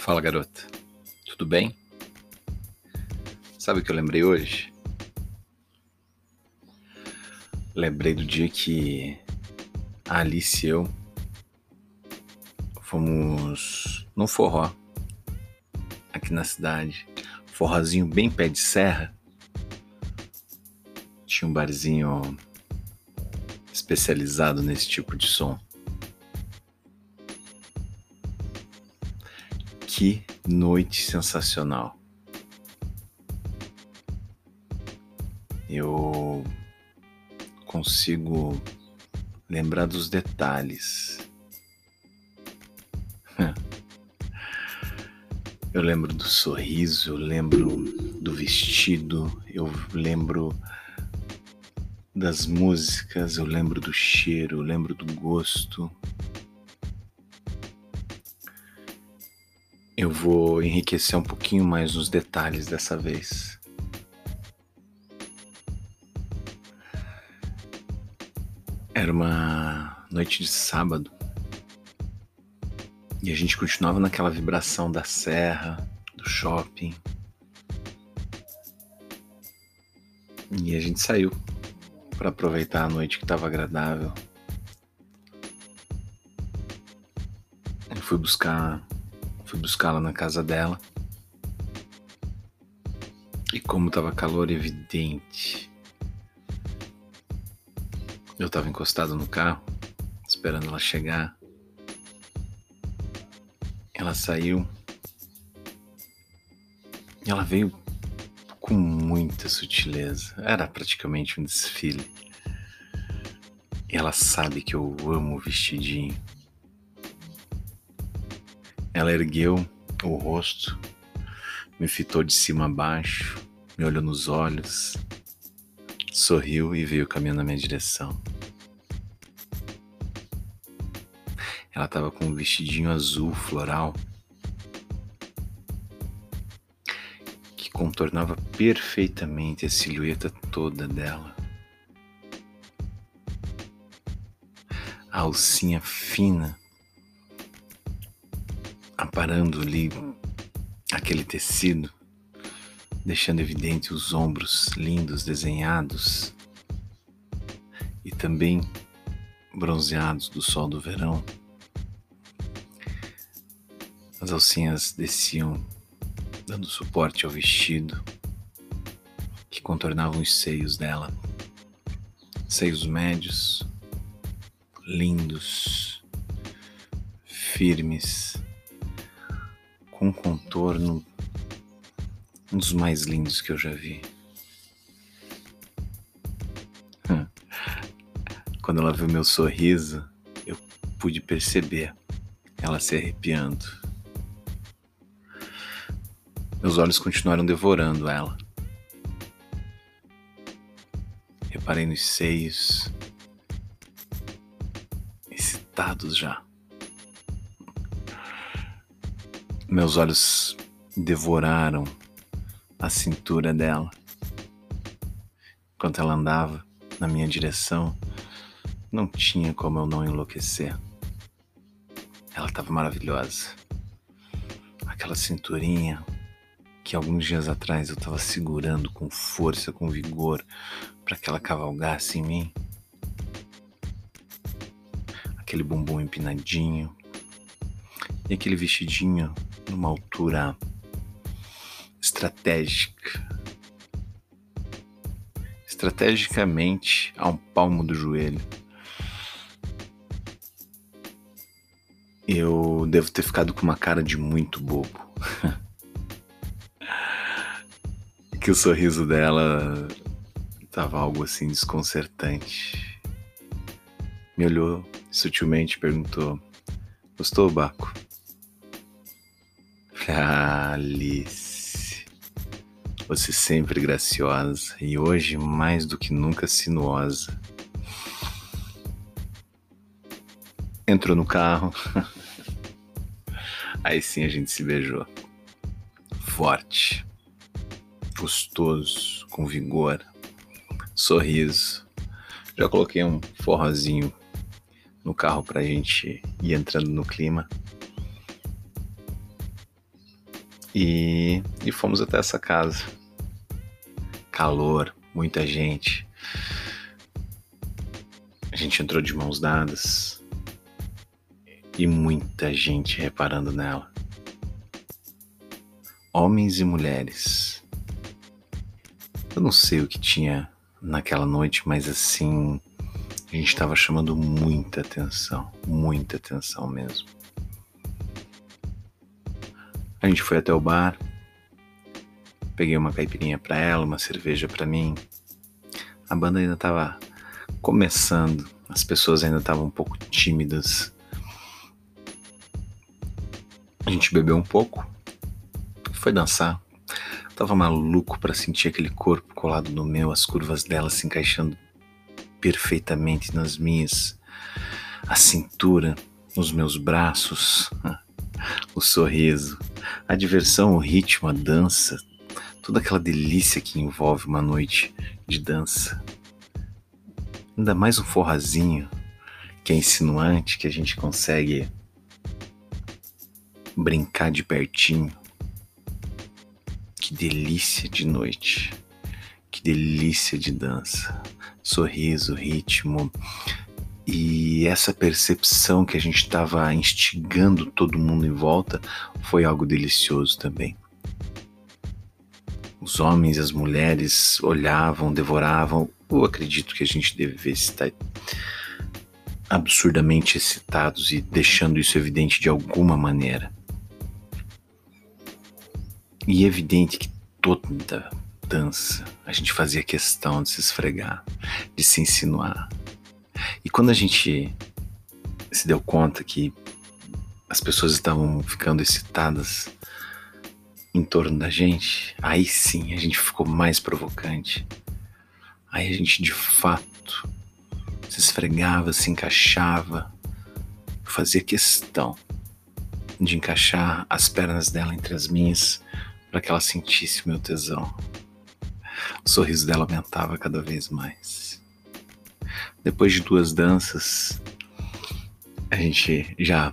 Fala garota, tudo bem? Sabe o que eu lembrei hoje? Lembrei do dia que a Alice e eu fomos no forró aqui na cidade, forrozinho bem pé de serra. Tinha um barzinho especializado nesse tipo de som. Que noite sensacional. Eu consigo lembrar dos detalhes. Eu lembro do sorriso, eu lembro do vestido, eu lembro das músicas, eu lembro do cheiro, eu lembro do gosto. Eu vou enriquecer um pouquinho mais nos detalhes dessa vez. Era uma noite de sábado e a gente continuava naquela vibração da serra, do shopping. E a gente saiu para aproveitar a noite que estava agradável. Eu fui buscar Fui buscá-la na casa dela. E como estava calor evidente, eu estava encostado no carro, esperando ela chegar. Ela saiu. E ela veio com muita sutileza. Era praticamente um desfile. E ela sabe que eu amo vestidinho. Ela ergueu o rosto, me fitou de cima a baixo, me olhou nos olhos, sorriu e veio caminhando na minha direção. Ela estava com um vestidinho azul floral que contornava perfeitamente a silhueta toda dela. A alcinha fina aparando ali aquele tecido, deixando evidente os ombros lindos desenhados e também bronzeados do sol do verão. As alcinhas desciam dando suporte ao vestido que contornavam os seios dela. Seios médios, lindos, firmes, com um contorno um dos mais lindos que eu já vi. Hum. Quando ela viu meu sorriso, eu pude perceber ela se arrepiando. Meus olhos continuaram devorando ela. Reparei nos seios, excitados já. Meus olhos devoraram a cintura dela. Enquanto ela andava na minha direção, não tinha como eu não enlouquecer. Ela estava maravilhosa. Aquela cinturinha que alguns dias atrás eu estava segurando com força, com vigor, para que ela cavalgasse em mim. Aquele bumbum empinadinho e aquele vestidinho numa altura estratégica. Estrategicamente a um palmo do joelho. Eu devo ter ficado com uma cara de muito bobo. que o sorriso dela tava algo assim desconcertante. Me olhou sutilmente e perguntou: Gostou, Baco? Alice, você sempre graciosa e hoje mais do que nunca sinuosa. Entrou no carro. Aí sim a gente se beijou. Forte, gostoso, com vigor, sorriso. Já coloquei um forrozinho no carro pra gente ir entrando no clima. E, e fomos até essa casa. Calor, muita gente. A gente entrou de mãos dadas e muita gente reparando nela. Homens e mulheres. Eu não sei o que tinha naquela noite, mas assim, a gente estava chamando muita atenção, muita atenção mesmo. A gente foi até o bar, peguei uma caipirinha para ela, uma cerveja para mim. A banda ainda estava começando, as pessoas ainda estavam um pouco tímidas. A gente bebeu um pouco, foi dançar. tava maluco para sentir aquele corpo colado no meu, as curvas dela se encaixando perfeitamente nas minhas, a cintura, nos meus braços, o sorriso, a diversão, o ritmo, a dança, toda aquela delícia que envolve uma noite de dança. Ainda mais um forrazinho que é insinuante, que a gente consegue brincar de pertinho. Que delícia de noite, que delícia de dança, sorriso, ritmo, e essa percepção que a gente estava instigando todo mundo em volta foi algo delicioso também. Os homens e as mulheres olhavam, devoravam. Eu acredito que a gente deve estar absurdamente excitados e deixando isso evidente de alguma maneira. E é evidente que toda dança a gente fazia questão de se esfregar, de se insinuar, e quando a gente se deu conta que as pessoas estavam ficando excitadas em torno da gente, aí sim a gente ficou mais provocante. Aí a gente de fato se esfregava, se encaixava, fazia questão de encaixar as pernas dela entre as minhas para que ela sentisse meu tesão. O sorriso dela aumentava cada vez mais. Depois de duas danças, a gente já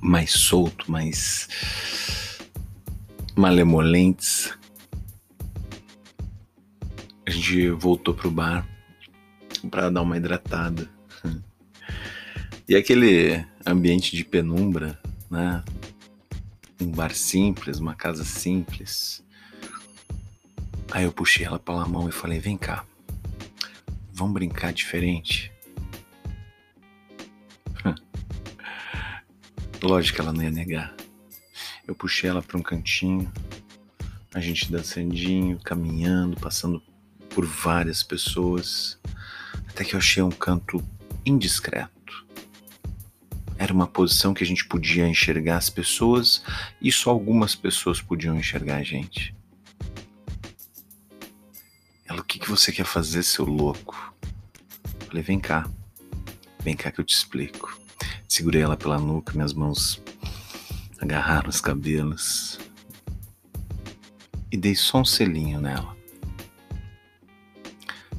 mais solto, mais malemolentes, a gente voltou pro bar para dar uma hidratada. E aquele ambiente de penumbra, né? Um bar simples, uma casa simples. Aí eu puxei ela pela mão e falei: "Vem cá. Vamos brincar diferente? Lógico que ela não ia negar. Eu puxei ela para um cantinho, a gente dançandinho, caminhando, passando por várias pessoas, até que eu achei um canto indiscreto. Era uma posição que a gente podia enxergar as pessoas e só algumas pessoas podiam enxergar a gente. Ela, o que, que você quer fazer, seu louco? Falei, vem cá, vem cá que eu te explico. Segurei ela pela nuca, minhas mãos agarraram os cabelos e dei só um selinho nela.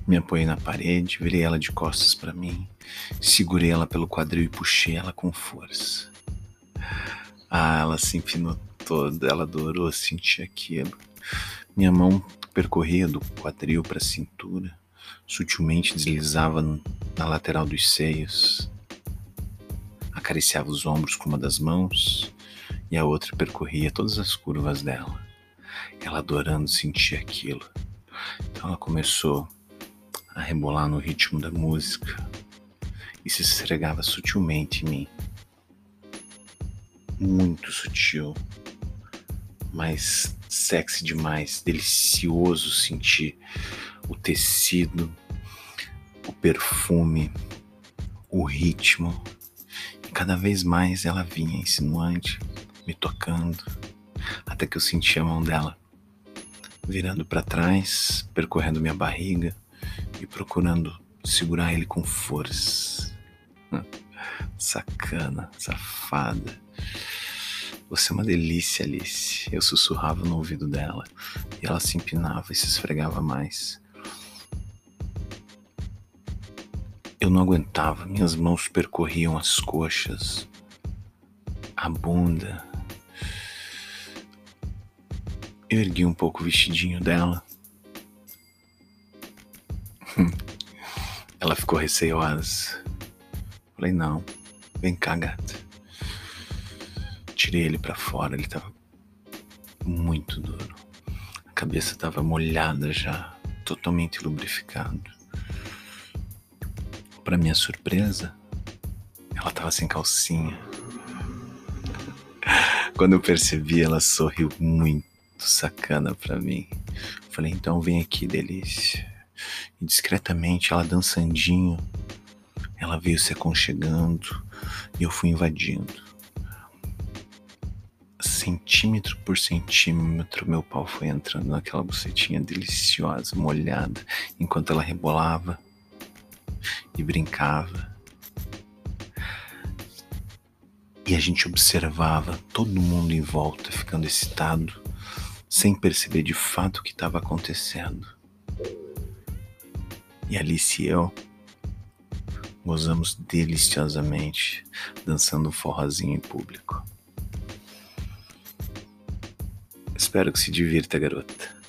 Me apoiei na parede, virei ela de costas para mim, segurei ela pelo quadril e puxei ela com força. Ah, ela se empinou toda, ela adorou sentir aquilo. Minha mão percorria do quadril para a cintura, sutilmente deslizava na lateral dos seios, acariciava os ombros com uma das mãos e a outra percorria todas as curvas dela. Ela adorando sentir aquilo. Então ela começou a rebolar no ritmo da música e se esfregava sutilmente em mim. Muito sutil, mas sexy demais, delicioso sentir o tecido o perfume, o ritmo. E cada vez mais ela vinha insinuante, me tocando, até que eu senti a mão dela virando para trás, percorrendo minha barriga e procurando segurar ele com força. Sacana, safada. Você é uma delícia, Alice. Eu sussurrava no ouvido dela e ela se empinava e se esfregava mais. Eu não aguentava, minhas mãos percorriam as coxas, a bunda, Eu ergui um pouco o vestidinho dela. Ela ficou receosa. Falei, não, vem cá, gata. Tirei ele para fora, ele tava muito duro. A cabeça tava molhada já, totalmente lubrificado. Para minha surpresa, ela tava sem calcinha. Quando eu percebi, ela sorriu muito sacana para mim. Falei, então vem aqui, delícia. E discretamente, ela dançandinho, ela veio se aconchegando e eu fui invadindo. Centímetro por centímetro, meu pau foi entrando naquela bucetinha deliciosa, molhada, enquanto ela rebolava e brincava. E a gente observava todo mundo em volta ficando excitado, sem perceber de fato o que estava acontecendo. E Alice e eu gozamos deliciosamente dançando um forrozinho em público. Espero que se divirta, garota.